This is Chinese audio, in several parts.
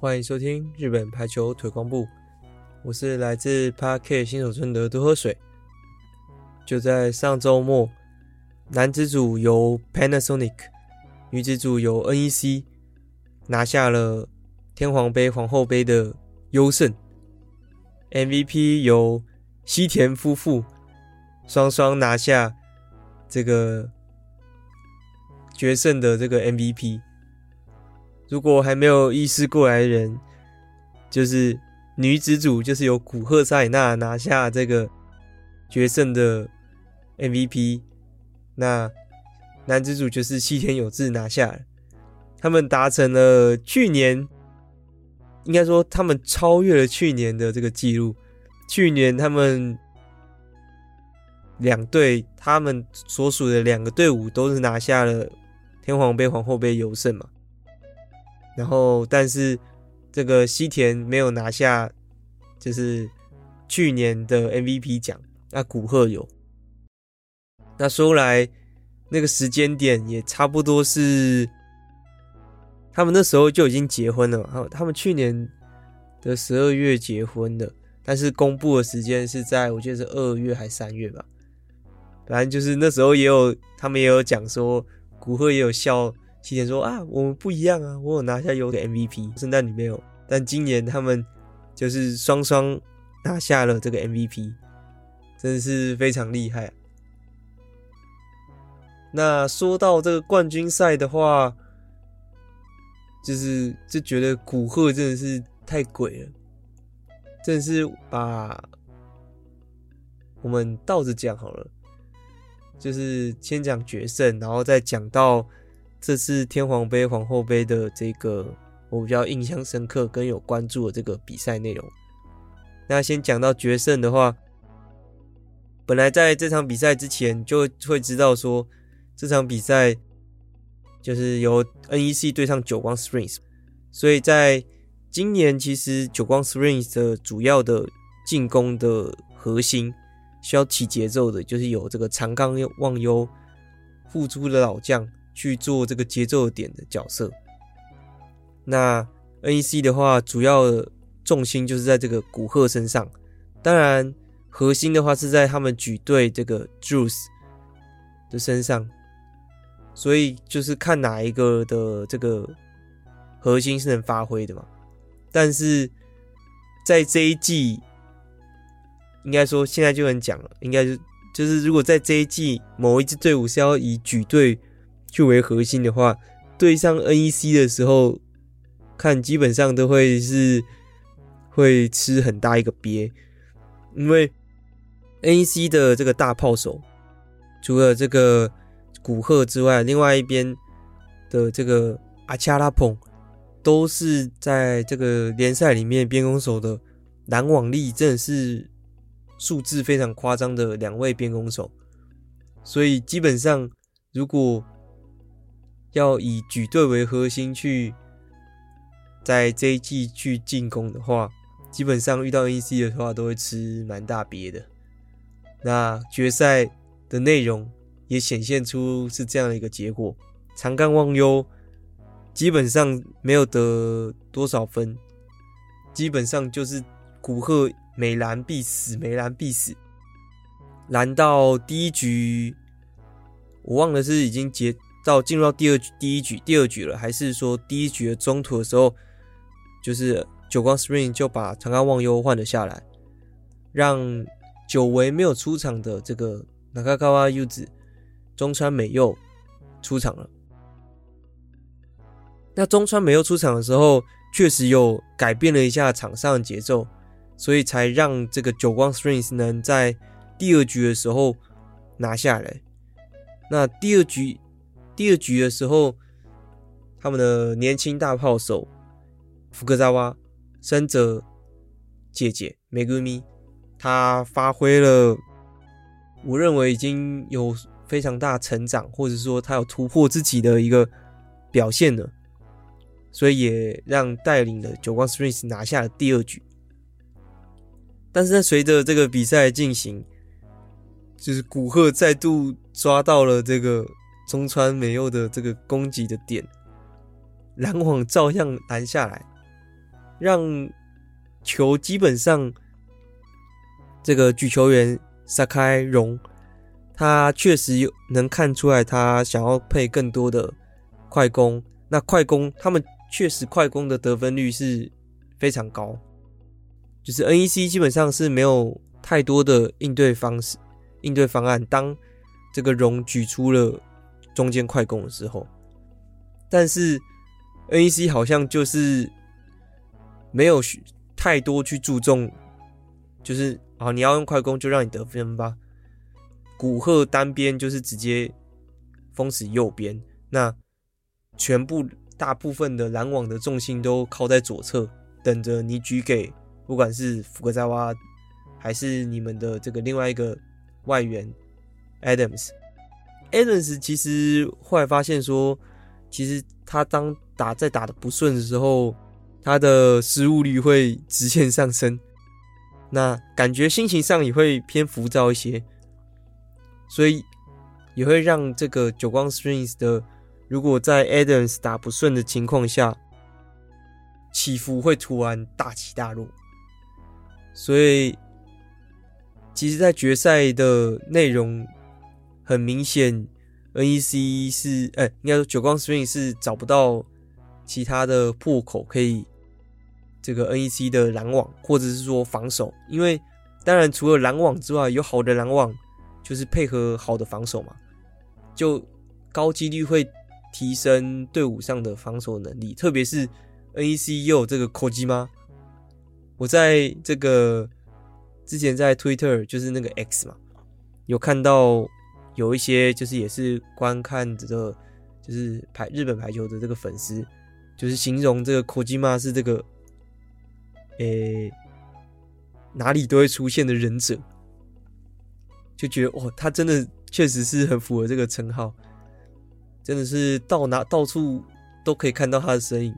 欢迎收听日本排球推广部，我是来自 Park 新手村的多喝水。就在上周末，男子组由 Panasonic，女子组由 NEC 拿下了天皇杯、皇后杯的优胜，MVP 由西田夫妇双双拿下这个决胜的这个 MVP。如果还没有意识过来的人，就是女子组就是由古贺纱理那拿下这个决胜的 MVP，那男子组就是西田有志拿下了，他们达成了去年，应该说他们超越了去年的这个记录。去年他们两队，他们所属的两个队伍都是拿下了天皇杯、皇后杯优胜嘛。然后，但是这个西田没有拿下，就是去年的 MVP 奖。那古贺有。那说来，那个时间点也差不多是他们那时候就已经结婚了嘛。他们去年的十二月结婚的，但是公布的时间是在我记得是二月还是三月吧。反正就是那时候也有他们也有讲说，古贺也有笑。西田说啊，我们不一样啊，我有拿下有的 MVP，圣诞你没有，但今年他们就是双双拿下了这个 MVP，真的是非常厉害啊。那说到这个冠军赛的话，就是就觉得古贺真的是太鬼了，真的是把我们倒着讲好了，就是先讲决胜，然后再讲到。这次天皇杯、皇后杯的这个我比较印象深刻跟有关注的这个比赛内容。那先讲到决胜的话，本来在这场比赛之前就会知道说，这场比赛就是由 NEC 对上久光 Springs，所以在今年其实久光 Springs 的主要的进攻的核心需要起节奏的，就是有这个长冈望优复出的老将。去做这个节奏点的角色。那 NEC 的话，主要的重心就是在这个古贺身上。当然，核心的话是在他们举队这个 Juice 的身上。所以就是看哪一个的这个核心是能发挥的嘛。但是在这一季，应该说现在就能讲了，应该就就是如果在这一季某一支队伍是要以举队。去为核心的话，对上 NEC 的时候，看基本上都会是会吃很大一个鳖，因为 NEC 的这个大炮手，除了这个古贺之外，另外一边的这个阿恰拉蓬，都是在这个联赛里面边攻手的拦网力真的是数字非常夸张的两位边攻手，所以基本上如果要以举队为核心去在这一季去进攻的话，基本上遇到 NC 的话都会吃蛮大鳖的。那决赛的内容也显现出是这样的一个结果：长冈望优基本上没有得多少分，基本上就是古贺美兰必死，美兰必死，拦到第一局，我忘了是已经结。到进入到第二局第一局第二局了，还是说第一局的中途的时候，就是久光 Spring 就把长冈望优换了下来，让久违没有出场的这个中川优子、中川美佑出场了。那中川美佑出场的时候，确实有改变了一下场上的节奏，所以才让这个久光 Strings 能在第二局的时候拿下来。那第二局。第二局的时候，他们的年轻大炮手福格扎瓦深泽姐姐梅格咪，她发挥了，我认为已经有非常大成长，或者说他有突破自己的一个表现呢，所以也让带领的久光 Springs 拿下了第二局。但是，在随着这个比赛进行，就是古贺再度抓到了这个中川美佑的这个攻击的点，拦网照样拦下来，让球基本上这个举球员撒开荣，他确实有能看出来，他想要配更多的快攻。那快攻，他们确实快攻的得分率是非常高。就是 NEC 基本上是没有太多的应对方式、应对方案。当这个荣举出了中间快攻的时候，但是 NEC 好像就是没有太多去注重，就是啊，你要用快攻就让你得分吧。古贺单边就是直接封死右边，那全部大部分的拦网的重心都靠在左侧，等着你举给不管是福格扎瓦还是你们的这个另外一个外援 Adams。Adams 其实后来发现说，其实他当打在打的不顺的时候，他的失误率会直线上升，那感觉心情上也会偏浮躁一些。所以也会让这个久光 Springs 的，如果在 Adams 打不顺的情况下，起伏会突然大起大落。所以，其实，在决赛的内容很明显，NEC 是，哎，应该说久光 Springs 是找不到其他的破口可以这个 NEC 的拦网，或者是说防守，因为当然除了拦网之外，有好的拦网。就是配合好的防守嘛，就高几率会提升队伍上的防守能力。特别是 NEC 又有这个 Kojima，我在这个之前在 Twitter 就是那个 X 嘛，有看到有一些就是也是观看这个就是排日本排球的这个粉丝，就是形容这个 Kojima 是这个，诶、哪里都会出现的忍者。就觉得哇，他真的确实是很符合这个称号，真的是到哪到处都可以看到他的身影。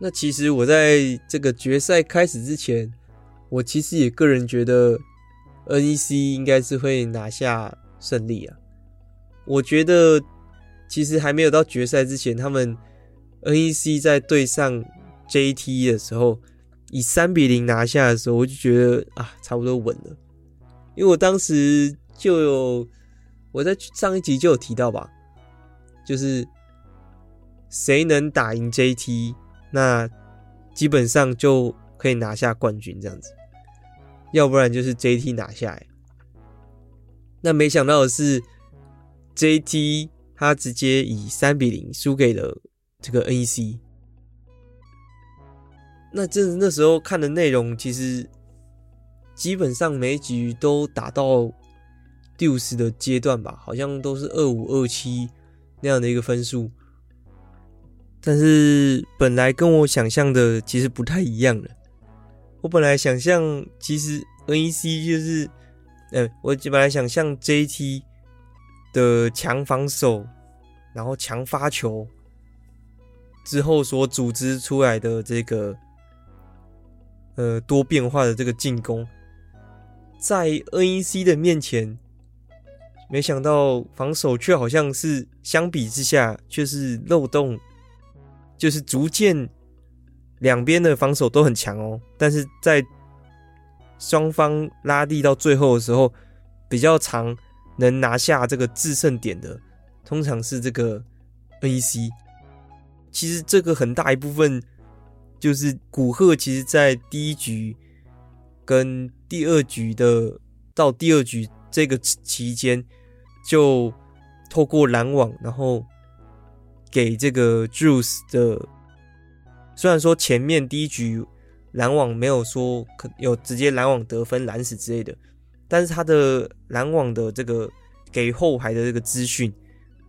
那其实我在这个决赛开始之前，我其实也个人觉得 NEC 应该是会拿下胜利啊。我觉得其实还没有到决赛之前，他们 NEC 在对上 JT 的时候，以三比零拿下的时候，我就觉得啊，差不多稳了。因为我当时就有我在上一集就有提到吧，就是谁能打赢 JT，那基本上就可以拿下冠军这样子，要不然就是 JT 拿下来。那没想到的是，JT 他直接以三比零输给了这个 NEC。那真的那时候看的内容其实。基本上每一局都打到第五十的阶段吧，好像都是二五二七那样的一个分数。但是本来跟我想象的其实不太一样了。我本来想象其实 NEC 就是，呃，我本来想象 JT 的强防守，然后强发球之后所组织出来的这个，呃，多变化的这个进攻。在 NEC 的面前，没想到防守却好像是相比之下却是漏洞，就是逐渐两边的防守都很强哦，但是在双方拉力到最后的时候，比较长能拿下这个制胜点的，通常是这个 NEC。其实这个很大一部分就是古贺，其实在第一局。跟第二局的到第二局这个期间，就透过拦网，然后给这个 Juice 的。虽然说前面第一局拦网没有说可有直接拦网得分拦死之类的，但是他的拦网的这个给后排的这个资讯，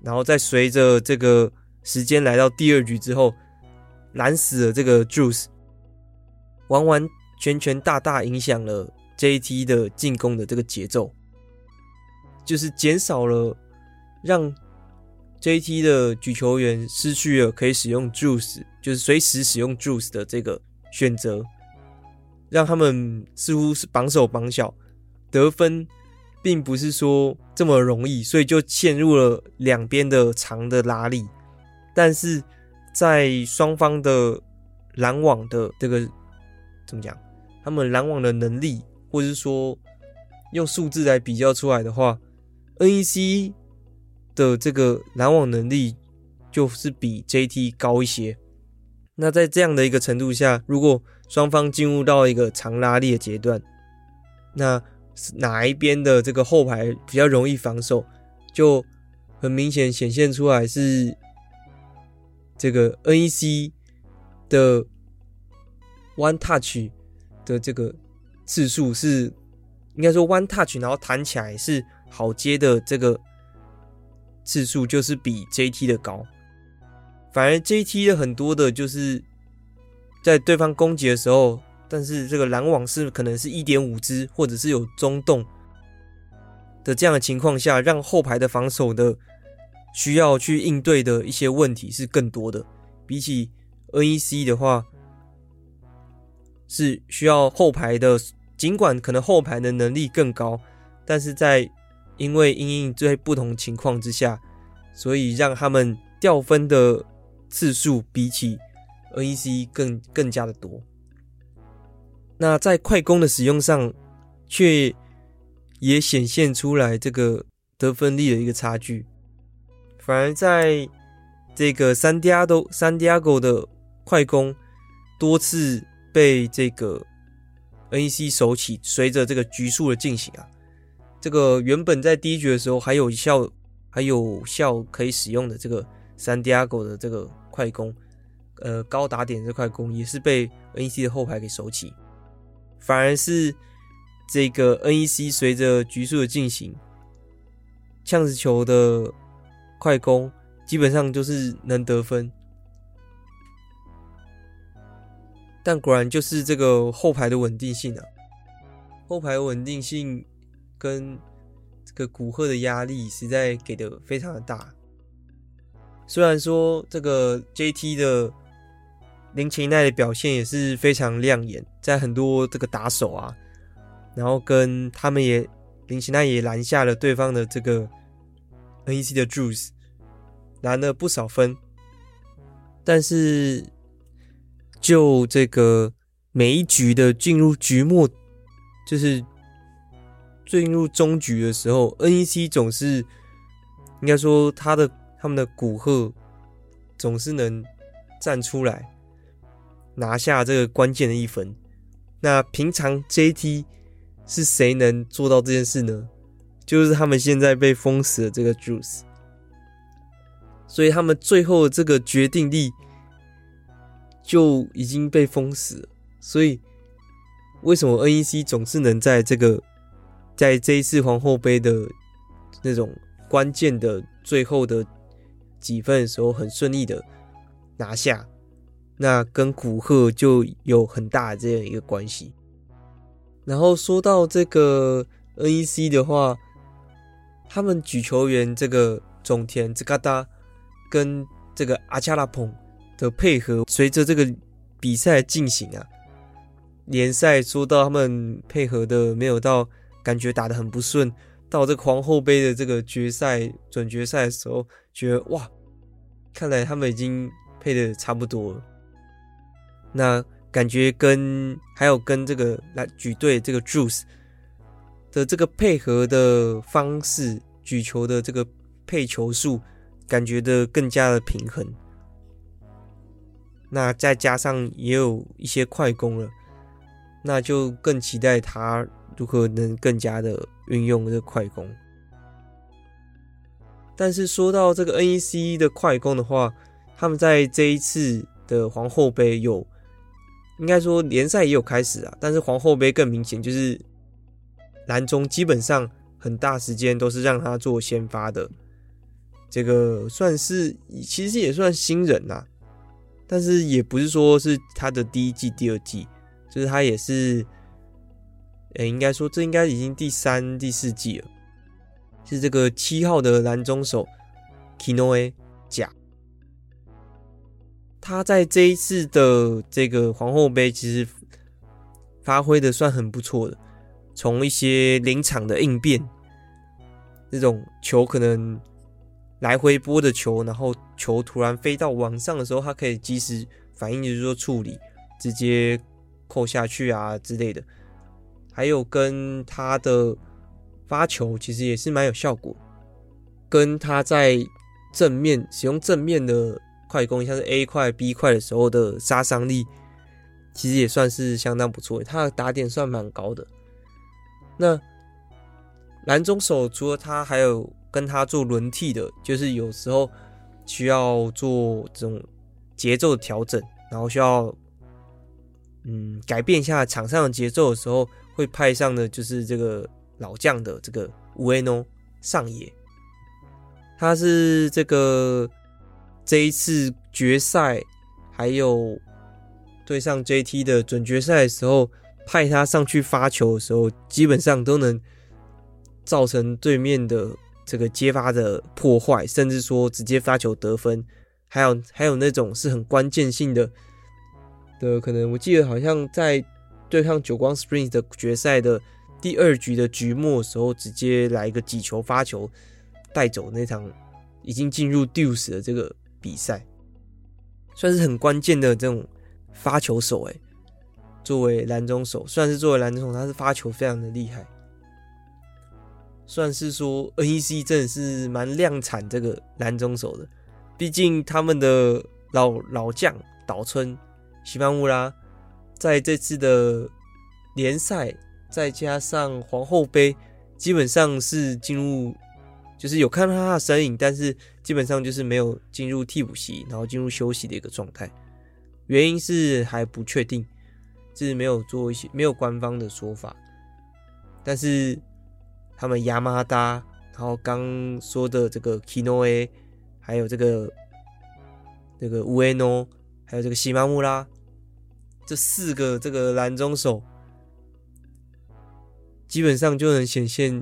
然后再随着这个时间来到第二局之后，拦死了这个 Juice，完完。全权大大影响了 JT 的进攻的这个节奏，就是减少了让 JT 的举球员失去了可以使用 Juice，就是随时使用 Juice 的这个选择，让他们似乎是绑手绑脚，得分并不是说这么容易，所以就陷入了两边的长的拉力。但是在双方的拦网的这个怎么讲？他们拦网的能力，或者是说用数字来比较出来的话，NEC 的这个拦网能力就是比 JT 高一些。那在这样的一个程度下，如果双方进入到一个长拉力的阶段，那哪一边的这个后排比较容易防守，就很明显显现出来是这个 NEC 的 One Touch 的这个次数是应该说 One Touch，然后弹起来是好接的这个。次数就是比 JT 的高，反而 JT 的很多的就是在对方攻击的时候，但是这个拦网是可能是一点五支，或者是有中洞的这样的情况下，让后排的防守的需要去应对的一些问题是更多的。比起 NEC 的话，是需要后排的，尽管可能后排的能力更高，但是在因为因应最不同情况之下，所以让他们掉分的次数比起 NEC 更更加的多。那在快攻的使用上，却也显现出来这个得分力的一个差距。反而在这个 Santiago Santiago 的快攻多次被这个 NEC 守起，随着这个局数的进行啊。这个原本在第一局的时候还有效、还有效可以使用的这个 Sandiego 的这个快攻，呃，高打点这块攻也是被 NEC 的后排给守起，反而是这个 NEC 随着局数的进行，呛子球的快攻基本上就是能得分，但果然就是这个后排的稳定性啊，后排稳定性。跟这个古贺的压力实在给的非常的大。虽然说这个 JT 的林琴奈的表现也是非常亮眼，在很多这个打手啊，然后跟他们也林琴奈也拦下了对方的这个 NEC 的 Juice，拦了不少分。但是就这个每一局的进入局末，就是。进入终局的时候，NEC 总是应该说他的他们的古贺总是能站出来拿下这个关键的一分。那平常 JT 是谁能做到这件事呢？就是他们现在被封死的这个 Juice，所以他们最后这个决定力就已经被封死了。所以为什么 NEC 总是能在这个在这一次皇后杯的那种关键的最后的几分的时候，很顺利的拿下，那跟古贺就有很大的这样一个关系。然后说到这个 NEC 的话，他们举球员这个种田兹嘎达跟这个阿恰拉蓬的配合，随着这个比赛进行啊，联赛说到他们配合的没有到。感觉打得很不顺，到这皇后杯的这个决赛、准决赛的时候，觉得哇，看来他们已经配的差不多了。那感觉跟还有跟这个来举队这个 Juice 的这个配合的方式，举球的这个配球数，感觉的更加的平衡。那再加上也有一些快攻了，那就更期待他。如何能更加的运用这快攻？但是说到这个 NEC 的快攻的话，他们在这一次的皇后杯有，应该说联赛也有开始啊，但是皇后杯更明显，就是蓝中基本上很大时间都是让他做先发的，这个算是其实也算新人呐，但是也不是说是他的第一季、第二季，就是他也是。诶，应该说这应该已经第三、第四季了。是这个七号的蓝中手 Kinoe 甲。他在这一次的这个皇后杯其实发挥的算很不错的，从一些临场的应变，那种球可能来回拨的球，然后球突然飞到网上的时候，他可以及时反应，就是说处理，直接扣下去啊之类的。还有跟他的发球其实也是蛮有效果，跟他在正面使用正面的。快攻像是 A 快 B 快的时候的杀伤力，其实也算是相当不错。他的打点算蛮高的。那蓝中手除了他，还有跟他做轮替的，就是有时候需要做这种节奏调整，然后需要嗯改变一下场上的节奏的时候，会派上的就是这个老将的这个乌埃诺上野，他是这个。这一次决赛，还有对上 JT 的准决赛的时候，派他上去发球的时候，基本上都能造成对面的这个接发的破坏，甚至说直接发球得分。还有还有那种是很关键性的的，可能我记得好像在对抗久光 Springs 的决赛的第二局的局末的时候，直接来一个几球发球带走那场已经进入 Deuce 的这个。比赛算是很关键的这种发球手哎，作为蓝中手，算是作为蓝中手，他是发球非常的厉害，算是说 NEC 真的是蛮量产这个蓝中手的。毕竟他们的老老将岛村西班乌拉在这次的联赛，再加上皇后杯，基本上是进入。就是有看到他的身影，但是基本上就是没有进入替补席，然后进入休息的一个状态。原因是还不确定，是没有做一些没有官方的说法。但是他们亚麻达，然后刚说的这个 Kinoe，还有这个这个乌埃诺，还有这个西马穆拉，这四个这个蓝中手，基本上就能显现。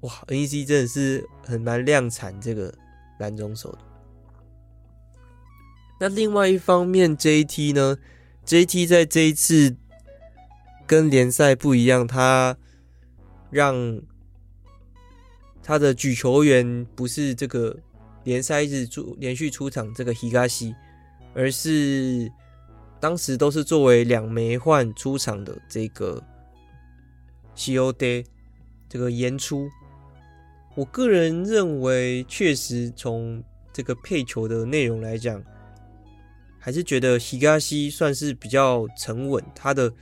哇，NEC 真的是很难量产这个蓝中手的。那另外一方面，JT 呢？JT 在这一次跟联赛不一样，他让他的举球员不是这个联赛日出连续出场这个 Higashi，而是当时都是作为两枚换出场的这个 c o d 这个演出。我个人认为，确实从这个配球的内容来讲，还是觉得西嘎西算是比较沉稳。他的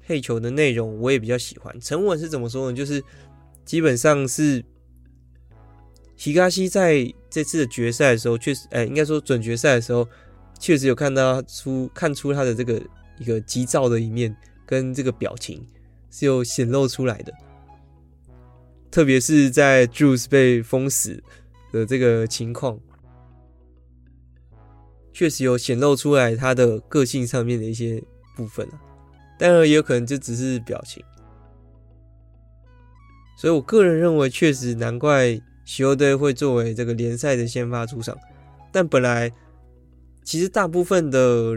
配球的内容我也比较喜欢。沉稳是怎么说呢？就是基本上是西嘎西在这次的决赛的时候，确实，哎，应该说准决赛的时候，确实有看到出看出他的这个一个急躁的一面，跟这个表情是有显露出来的。特别是在 Juice 被封死的这个情况，确实有显露出来他的个性上面的一些部分啊。当然，也有可能就只是表情。所以我个人认为，确实难怪西欧队会作为这个联赛的先发出场。但本来其实大部分的，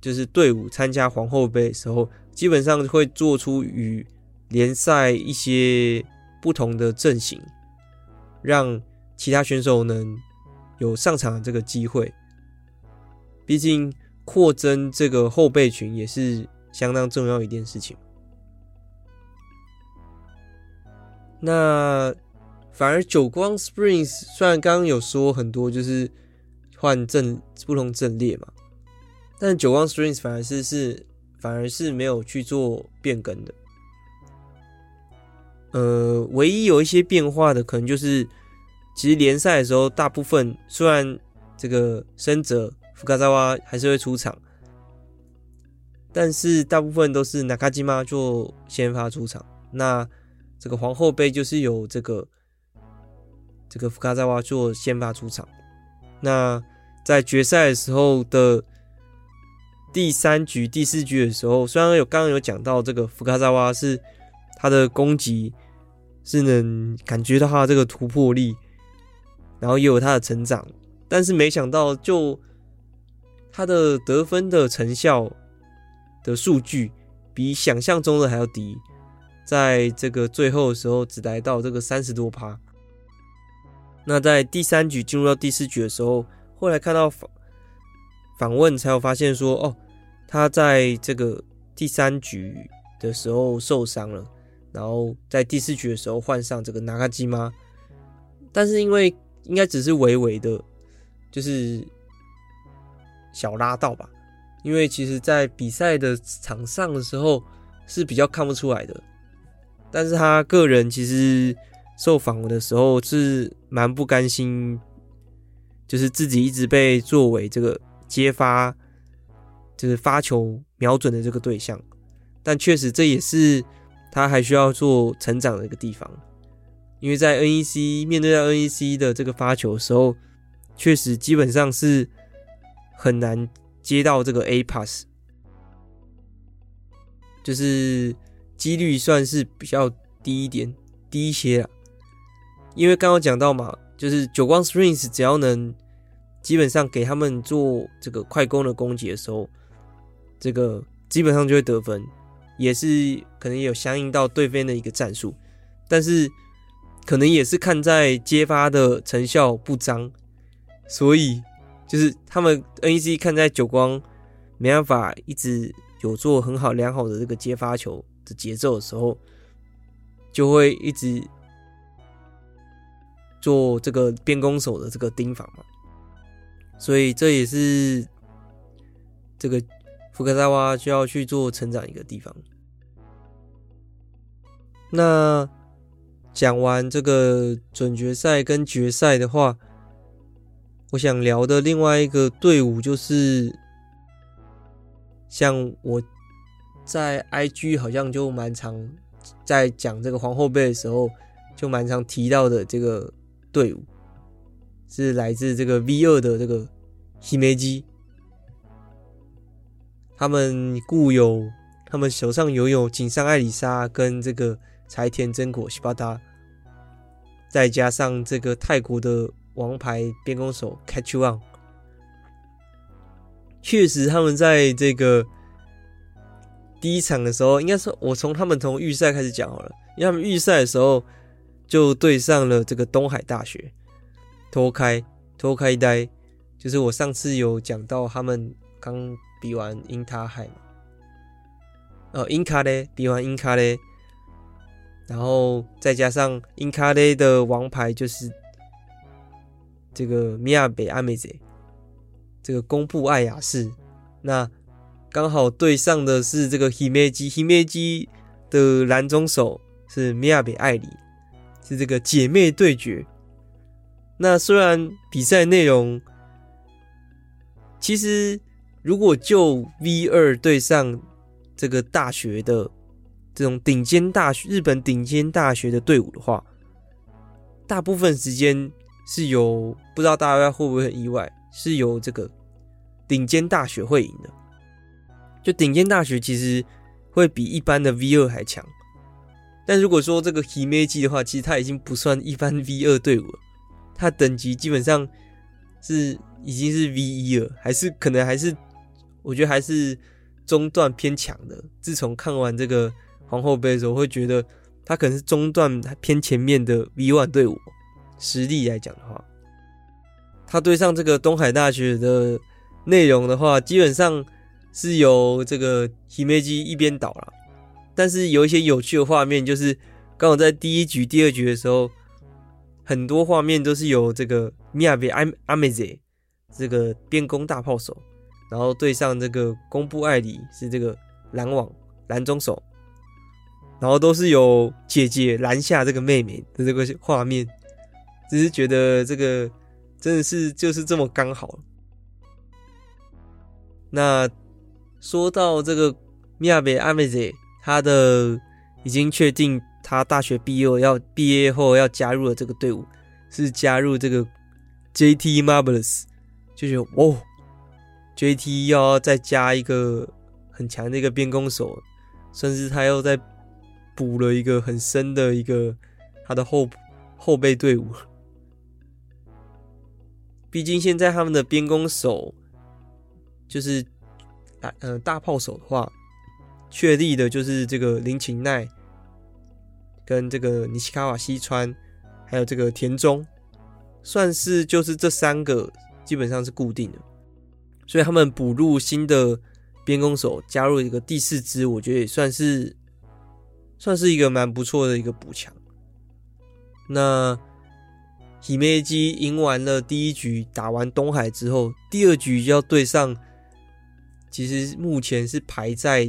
就是队伍参加皇后杯的时候，基本上会做出与联赛一些。不同的阵型，让其他选手能有上场的这个机会。毕竟扩增这个后备群也是相当重要一件事情。那反而久光 Springs 虽然刚刚有说很多就是换阵不同阵列嘛，但久光 Springs 反而是是反而是没有去做变更的。呃，唯一有一些变化的，可能就是其实联赛的时候，大部分虽然这个深泽福卡萨瓦还是会出场，但是大部分都是纳卡基玛做先发出场。那这个皇后杯就是由这个这个福卡扎瓦做先发出场。那在决赛的时候的第三局、第四局的时候，虽然有刚刚有讲到这个福卡扎瓦是。他的攻击是能感觉到他这个突破力，然后也有他的成长，但是没想到就他的得分的成效的数据比想象中的还要低，在这个最后的时候只来到这个三十多趴。那在第三局进入到第四局的时候，后来看到访访问才有发现说，哦，他在这个第三局的时候受伤了，然后在第四局的时候换上这个那卡基玛，但是因为应该只是微微的，就是小拉到吧，因为其实在比赛的场上的时候是比较看不出来的，但是他个人其实。受访的时候是蛮不甘心，就是自己一直被作为这个接发，就是发球瞄准的这个对象，但确实这也是他还需要做成长的一个地方，因为在 NEC 面对到 NEC 的这个发球的时候，确实基本上是很难接到这个 A pass，就是几率算是比较低一点，低一些啊。因为刚刚讲到嘛，就是久光 Springs 只要能基本上给他们做这个快攻的攻击的时候，这个基本上就会得分，也是可能有相应到对方的一个战术，但是可能也是看在接发的成效不彰，所以就是他们 NEC 看在久光没办法一直有做很好良好的这个接发球的节奏的时候，就会一直。做这个边攻手的这个盯防嘛，所以这也是这个福克萨瓦需要去做成长一个地方。那讲完这个准决赛跟决赛的话，我想聊的另外一个队伍就是，像我在 IG 好像就蛮常在讲这个皇后杯的时候，就蛮常提到的这个。队伍是来自这个 V 二的这个 Himeji，他们固有，他们手上拥有井上爱里沙跟这个柴田真果西巴达，再加上这个泰国的王牌边攻手 Catch One，确实他们在这个第一场的时候，应该说我从他们从预赛开始讲好了，因为他们预赛的时候。就对上了这个东海大学，拖开拖开呆，就是我上次有讲到他们刚比完英塔海嘛，呃，英卡嘞比完英卡嘞，然后再加上英卡嘞的王牌就是这个米亚北阿美泽，这个宫部爱雅士，那刚好对上的是这个 Himeji Himeji 的蓝中手是米亚比爱里。是这个姐妹对决。那虽然比赛内容，其实如果就 V 二对上这个大学的这种顶尖大学，日本顶尖大学的队伍的话，大部分时间是由不知道大家会不会很意外，是由这个顶尖大学会赢的。就顶尖大学其实会比一般的 V 二还强。但如果说这个 Himeji 的话，其实他已经不算一般 V 二队伍，他等级基本上是已经是 V 一了，还是可能还是我觉得还是中段偏强的。自从看完这个皇后杯的时候，会觉得他可能是中段偏前面的 V one 队伍。实力来讲的话，他对上这个东海大学的内容的话，基本上是由这个 Himeji 一边倒了。但是有一些有趣的画面，就是刚好在第一局、第二局的时候，很多画面都是有这个米亚比阿阿美泽这个边攻大炮手，然后对上这个宫部爱里是这个拦网拦中手，然后都是有姐姐拦下这个妹妹的这个画面，只是觉得这个真的是就是这么刚好。那说到这个米亚贝阿美泽。他的已经确定，他大学毕业要毕业后要加入的这个队伍是加入这个 JT Marvelous，就是哦，JT 要再加一个很强的一个边攻手，甚至他又在补了一个很深的一个他的后后备队伍。毕竟现在他们的边攻手就是大呃大炮手的话，确立的就是这个林琴奈跟这个尼西卡瓦西川，还有这个田中，算是就是这三个基本上是固定的。所以他们补入新的边攻手，加入一个第四支，我觉得也算是算是一个蛮不错的一个补强。那。喜梅基赢完了第一局，打完东海之后，第二局就要对上，其实目前是排在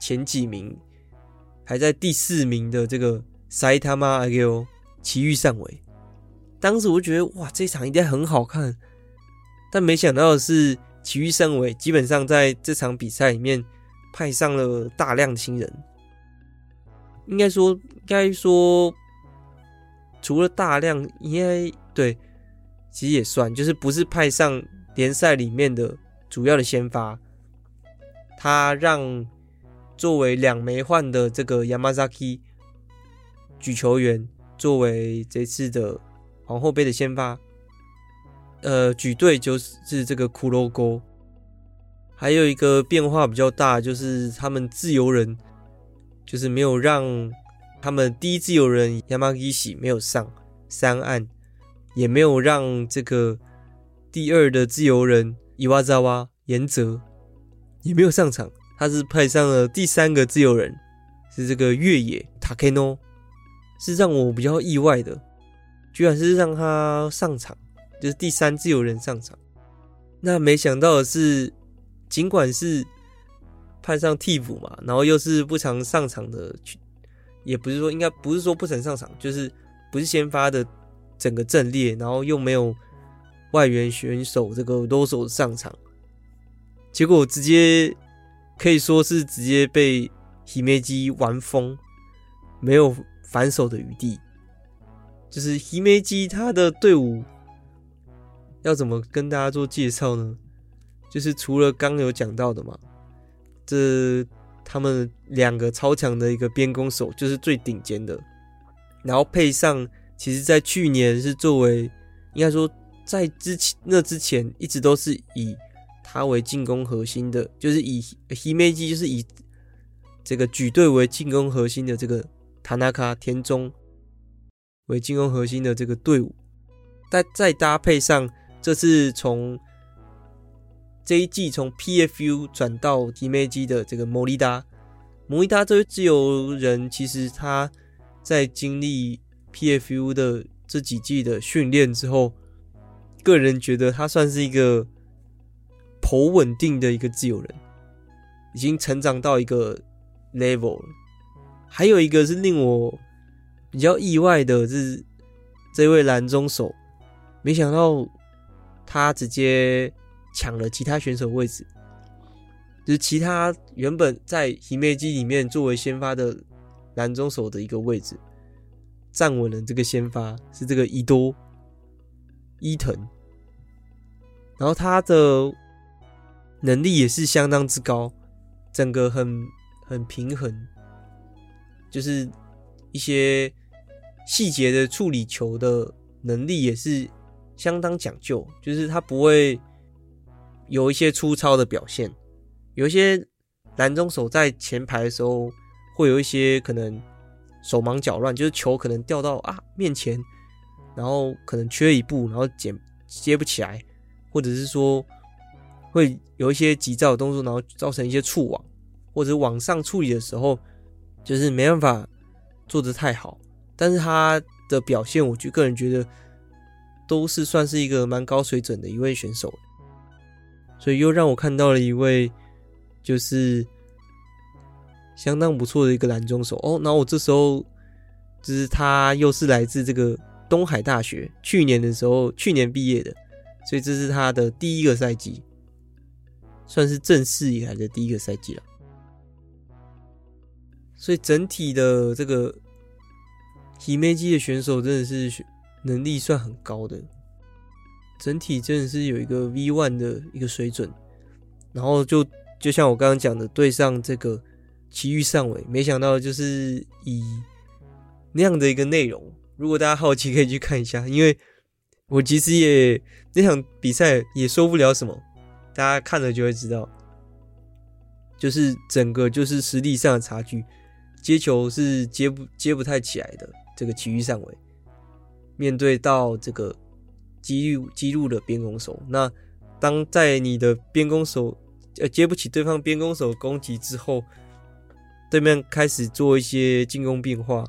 前几名，排在第四名的这个 Saitama Ageo 埼玉上尾。当时我觉得哇，这场应该很好看，但没想到的是埼玉上尾基本上在这场比赛里面派上了大量新人，应该说，应该说。除了大量，应该对，其实也算，就是不是派上联赛里面的主要的先发，他让作为两枚换的这个 Yamazaki 举球员作为这次的皇后杯的先发，呃，举队就是这个骷髅沟，还有一个变化比较大，就是他们自由人就是没有让。他们第一自由人 Yamagishi 没有上三岸，也没有让这个第二的自由人 Iwazawa 岩泽也没有上场，他是派上了第三个自由人，是这个越野 Takeno，是让我比较意外的，居然是让他上场，就是第三自由人上场。那没想到的是，尽管是派上替补嘛，然后又是不常上场的。也不是说应该不是说不曾上场，就是不是先发的整个阵列，然后又没有外援选手这个多手上场，结果直接可以说是直接被姫梅基玩疯，没有反手的余地。就是姫梅基他的队伍要怎么跟大家做介绍呢？就是除了刚有讲到的嘛，这。他们两个超强的一个边攻手就是最顶尖的，然后配上，其实，在去年是作为应该说在之前那之前一直都是以他为进攻核心的，就是以 Himeji 就是以这个举队为进攻核心的这个 Tanaka 田中为进攻核心的这个队伍，再再搭配上这次从。这一季从 PFU 转到 Himeji 的这个莫利达，莫利达这位自由人，其实他在经历 PFU 的这几季的训练之后，个人觉得他算是一个颇稳定的一个自由人，已经成长到一个 level 了。还有一个是令我比较意外的是，这位蓝中手，没想到他直接。抢了其他选手位置，就是其他原本在 Himeji 里面作为先发的蓝中手的一个位置，站稳了这个先发是这个伊多伊藤，然后他的能力也是相当之高，整个很很平衡，就是一些细节的处理球的能力也是相当讲究，就是他不会。有一些粗糙的表现，有一些蓝中手在前排的时候会有一些可能手忙脚乱，就是球可能掉到啊面前，然后可能缺一步，然后捡接不起来，或者是说会有一些急躁的动作，然后造成一些触网，或者往上处理的时候就是没办法做得太好。但是他的表现，我就个人觉得都是算是一个蛮高水准的一位选手。所以又让我看到了一位，就是相当不错的一个蓝中手哦。然后我这时候就是他又是来自这个东海大学，去年的时候去年毕业的，所以这是他的第一个赛季，算是正式以来的第一个赛季了。所以整体的这个 Himeji 的选手真的是能力算很高的。整体真的是有一个 V One 的一个水准，然后就就像我刚刚讲的，对上这个奇遇上尾，没想到就是以那样的一个内容，如果大家好奇，可以去看一下，因为我其实也那场比赛也说不了什么，大家看了就会知道，就是整个就是实力上的差距，接球是接不接不太起来的。这个琦玉上位面对到这个激怒激入的边攻手，那当在你的边攻手呃接不起对方边攻手攻击之后，对面开始做一些进攻变化，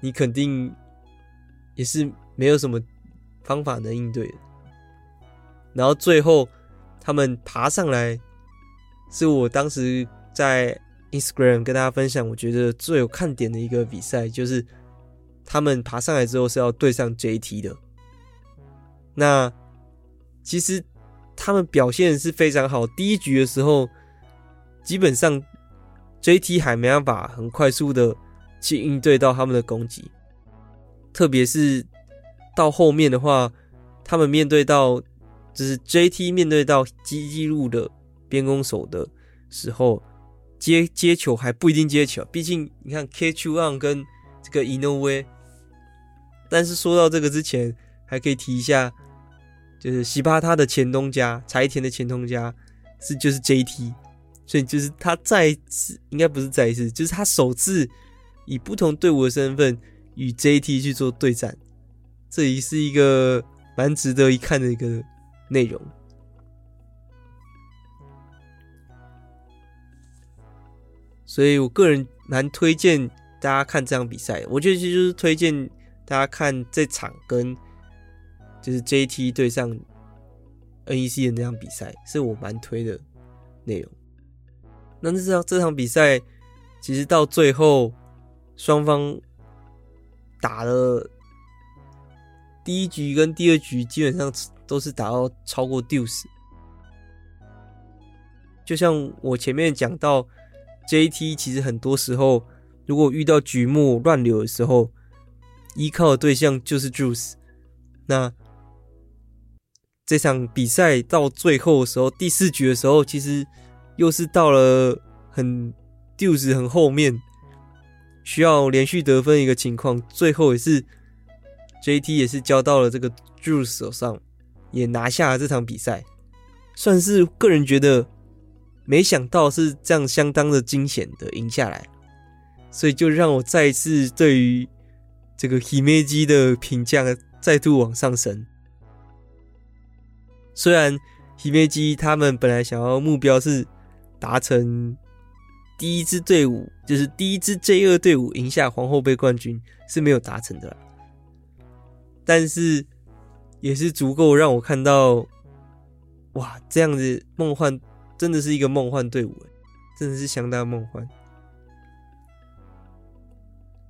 你肯定。也是没有什么方法能应对的。然后最后他们爬上来，是我当时在 Instagram 跟大家分享，我觉得最有看点的一个比赛，就是他们爬上来之后是要对上 JT 的。那其实他们表现是非常好，第一局的时候基本上 JT 还没办法很快速的去应对到他们的攻击。特别是到后面的话，他们面对到就是 JT 面对到激激路的边攻手的时候，接接球还不一定接球，毕竟你看 K-1 跟这个 Inoue。但是说到这个之前，还可以提一下，就是西巴他的前东家柴田的前东家是就是 JT，所以就是他再次应该不是再一次，就是他首次以不同队伍的身份。与 JT 去做对战，这也是一个蛮值得一看的一个内容。所以我个人蛮推荐大家看这场比赛。我觉得其实就是推荐大家看这场跟就是 JT 对上 NEC 的那场比赛，是我蛮推的内容。那这场这场比赛其实到最后双方。打了第一局跟第二局，基本上都是打到超过 Duce，。就像我前面讲到，JT 其实很多时候，如果遇到局末乱流的时候，依靠的对象就是 juice。那这场比赛到最后的时候，第四局的时候，其实又是到了很 deuce 很后面。需要连续得分一个情况，最后也是 JT 也是交到了这个 Juice 手上，也拿下了这场比赛，算是个人觉得没想到是这样相当的惊险的赢下来，所以就让我再次对于这个 Himeji 的评价再度往上升。虽然 Himeji 他们本来想要目标是达成。第一支队伍就是第一支 J 二队伍赢下皇后杯冠军是没有达成的，但是也是足够让我看到，哇，这样子梦幻真的是一个梦幻队伍，真的是相当梦幻。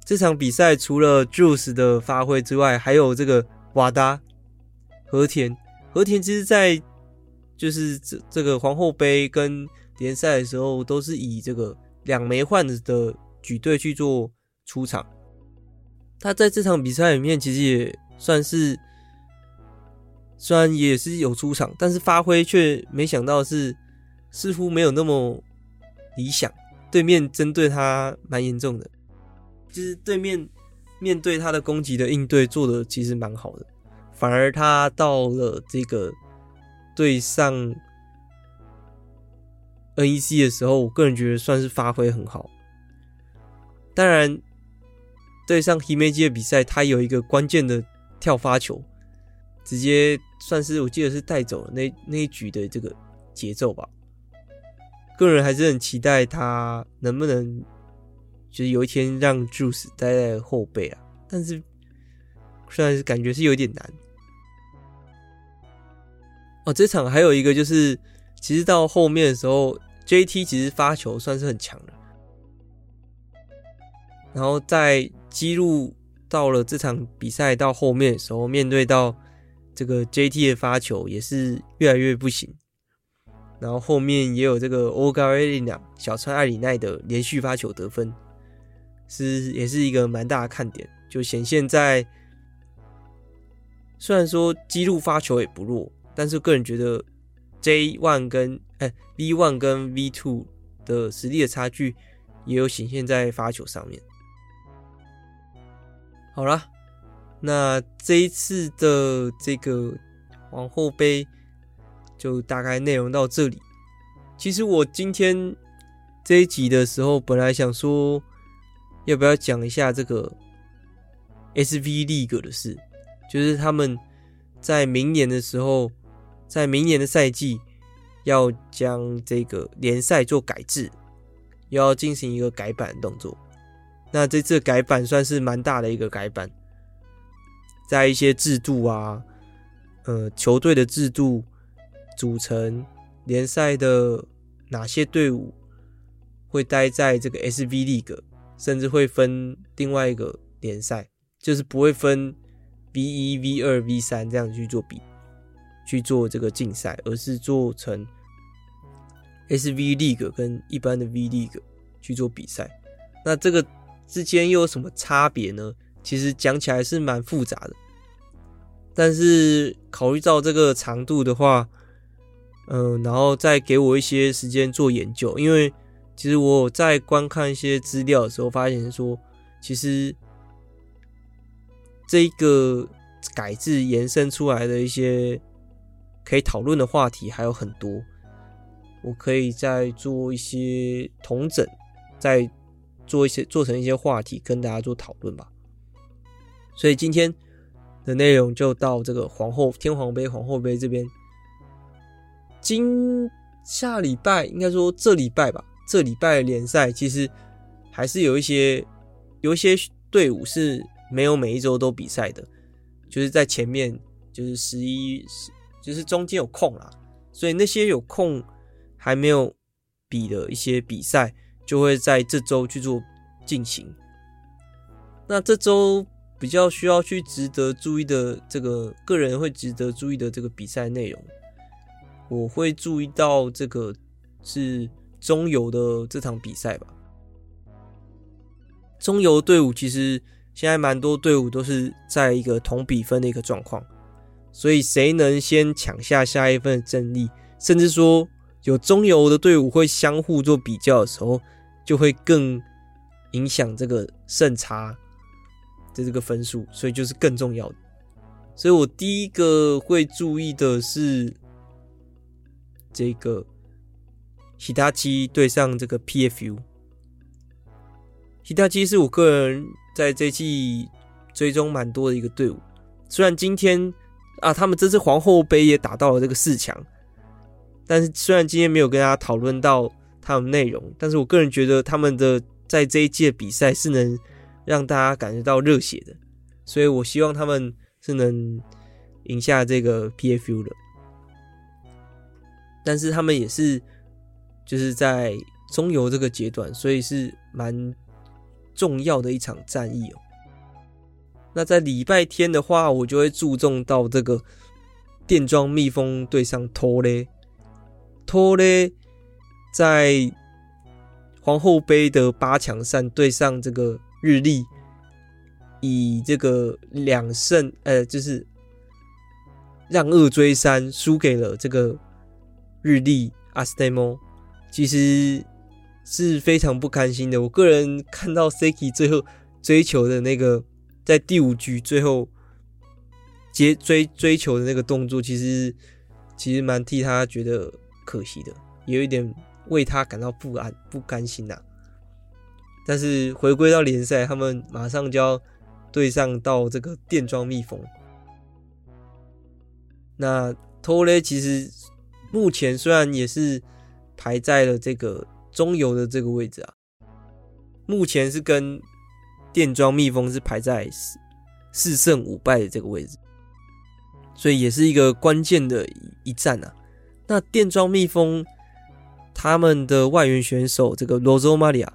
这场比赛除了 Juice 的发挥之外，还有这个瓦达和田和田，其实在就是这这个皇后杯跟。联赛的时候都是以这个两枚换的举队去做出场，他在这场比赛里面其实也算是，虽然也是有出场，但是发挥却没想到是似乎没有那么理想。对面针对他蛮严重的，就是对面面对他的攻击的应对做的其实蛮好的，反而他到了这个对上。NEC 的时候，我个人觉得算是发挥很好。当然，对上 Himeji 的比赛，他有一个关键的跳发球，直接算是我记得是带走了那那一局的这个节奏吧。个人还是很期待他能不能，就是有一天让 Juice 待在后背啊。但是，虽然是感觉是有点难。哦，这场还有一个就是。其实到后面的时候，JT 其实发球算是很强的。然后在记录到了这场比赛到后面的时候，面对到这个 JT 的发球也是越来越不行。然后后面也有这个 Oga Elina 小川爱里奈的连续发球得分，是也是一个蛮大的看点，就显现在虽然说记录发球也不弱，但是个人觉得。J one 跟哎 V one 跟 V two 的实力的差距也有显现在发球上面。好了，那这一次的这个皇后杯就大概内容到这里。其实我今天这一集的时候，本来想说要不要讲一下这个 SV League 的事，就是他们在明年的时候，在明年的赛季要将这个联赛做改制，要进行一个改版动作。那这次改版算是蛮大的一个改版，在一些制度啊，呃，球队的制度组成。联赛的哪些队伍会待在这个 SV League，甚至会分另外一个联赛，就是不会分 V 一、V 二、V 三这样去做比，去做这个竞赛，而是做成 SV League 跟一般的 V League 去做比赛。那这个之间又有什么差别呢？其实讲起来是蛮复杂的，但是考虑到这个长度的话。嗯，然后再给我一些时间做研究，因为其实我在观看一些资料的时候，发现说，其实这个改制延伸出来的一些可以讨论的话题还有很多，我可以再做一些统整，再做一些做成一些话题跟大家做讨论吧。所以今天的内容就到这个皇后天皇杯、皇后杯这边。今下礼拜应该说这礼拜吧，这礼拜联赛其实还是有一些有一些队伍是没有每一周都比赛的，就是在前面就是十一，就是中间有空啦，所以那些有空还没有比的一些比赛就会在这周去做进行。那这周比较需要去值得注意的这个个人会值得注意的这个比赛内容。我会注意到这个是中游的这场比赛吧。中游队伍其实现在蛮多队伍都是在一个同比分的一个状况，所以谁能先抢下下一份的胜利，甚至说有中游的队伍会相互做比较的时候，就会更影响这个胜差的这个分数，所以就是更重要的。所以我第一个会注意的是。这个希塔基对上这个 PFU，希塔基是我个人在这季追踪蛮多的一个队伍。虽然今天啊，他们这次皇后杯也打到了这个四强，但是虽然今天没有跟大家讨论到他们内容，但是我个人觉得他们的在这一届比赛是能让大家感觉到热血的，所以我希望他们是能赢下这个 PFU 的。但是他们也是，就是在中游这个阶段，所以是蛮重要的一场战役哦。那在礼拜天的话，我就会注重到这个电装蜜蜂对上托雷。托雷在皇后杯的八强赛对上这个日立，以这个两胜，呃，就是让二追三，输给了这个。日立阿斯蒂莫其实是非常不甘心的。我个人看到 Siki 最后追求的那个，在第五局最后接追追求的那个动作，其实其实蛮替他觉得可惜的，有一点为他感到不安不甘心呐、但是回归到联赛，他们马上就要对上到这个电装蜜蜂。那托雷其实。目前虽然也是排在了这个中游的这个位置啊，目前是跟电装蜜蜂是排在四四胜五败的这个位置，所以也是一个关键的一战啊。那电装蜜蜂他们的外援选手这个罗佐玛利亚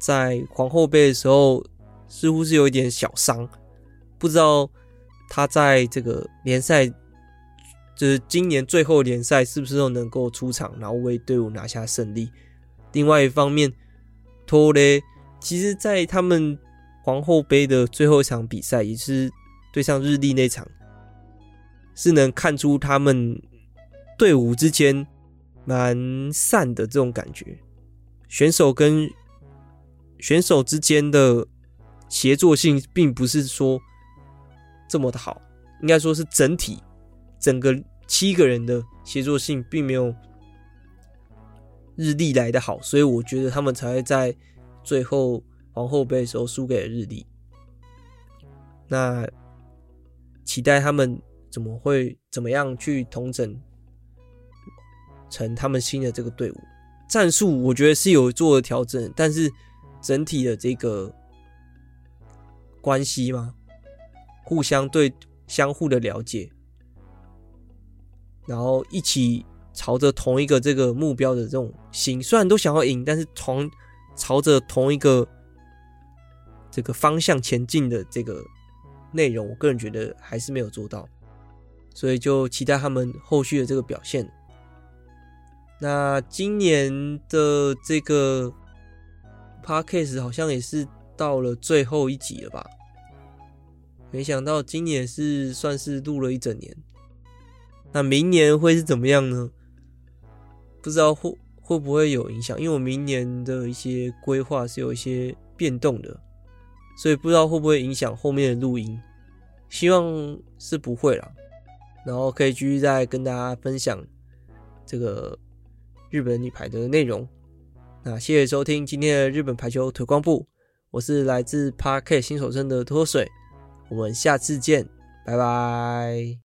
在皇后杯的时候似乎是有一点小伤，不知道他在这个联赛。就是今年最后联赛是不是都能够出场，然后为队伍拿下胜利？另外一方面，托雷其实在他们皇后杯的最后一场比赛，也是对上日立那场，是能看出他们队伍之间蛮散的这种感觉，选手跟选手之间的协作性并不是说这么的好，应该说是整体整个七个人的协作性并没有日立来的好，所以我觉得他们才会在最后皇后杯的时候输给了日立。那期待他们怎么会怎么样去统整成他们新的这个队伍。战术我觉得是有做了调整，但是整体的这个关系嘛，互相对相互的了解，然后一起朝着同一个这个目标的这种心，虽然都想要赢，但是从朝着同一个这个方向前进的这个内容，我个人觉得还是没有做到，所以就期待他们后续的这个表现。那今年的这个 Podcast 好像也是到了最后一集了吧？没想到今年是算是录了一整年。那明年会是怎么样呢？不知道会会不会有影响？因为我明年的一些规划是有一些变动的，所以不知道会不会影响后面的录音。希望是不会啦。然后可以继续再跟大家分享这个。日本女排的内容，那谢谢收听今天的日本排球推广部，我是来自 Park 新手村的脱水，我们下次见，拜拜。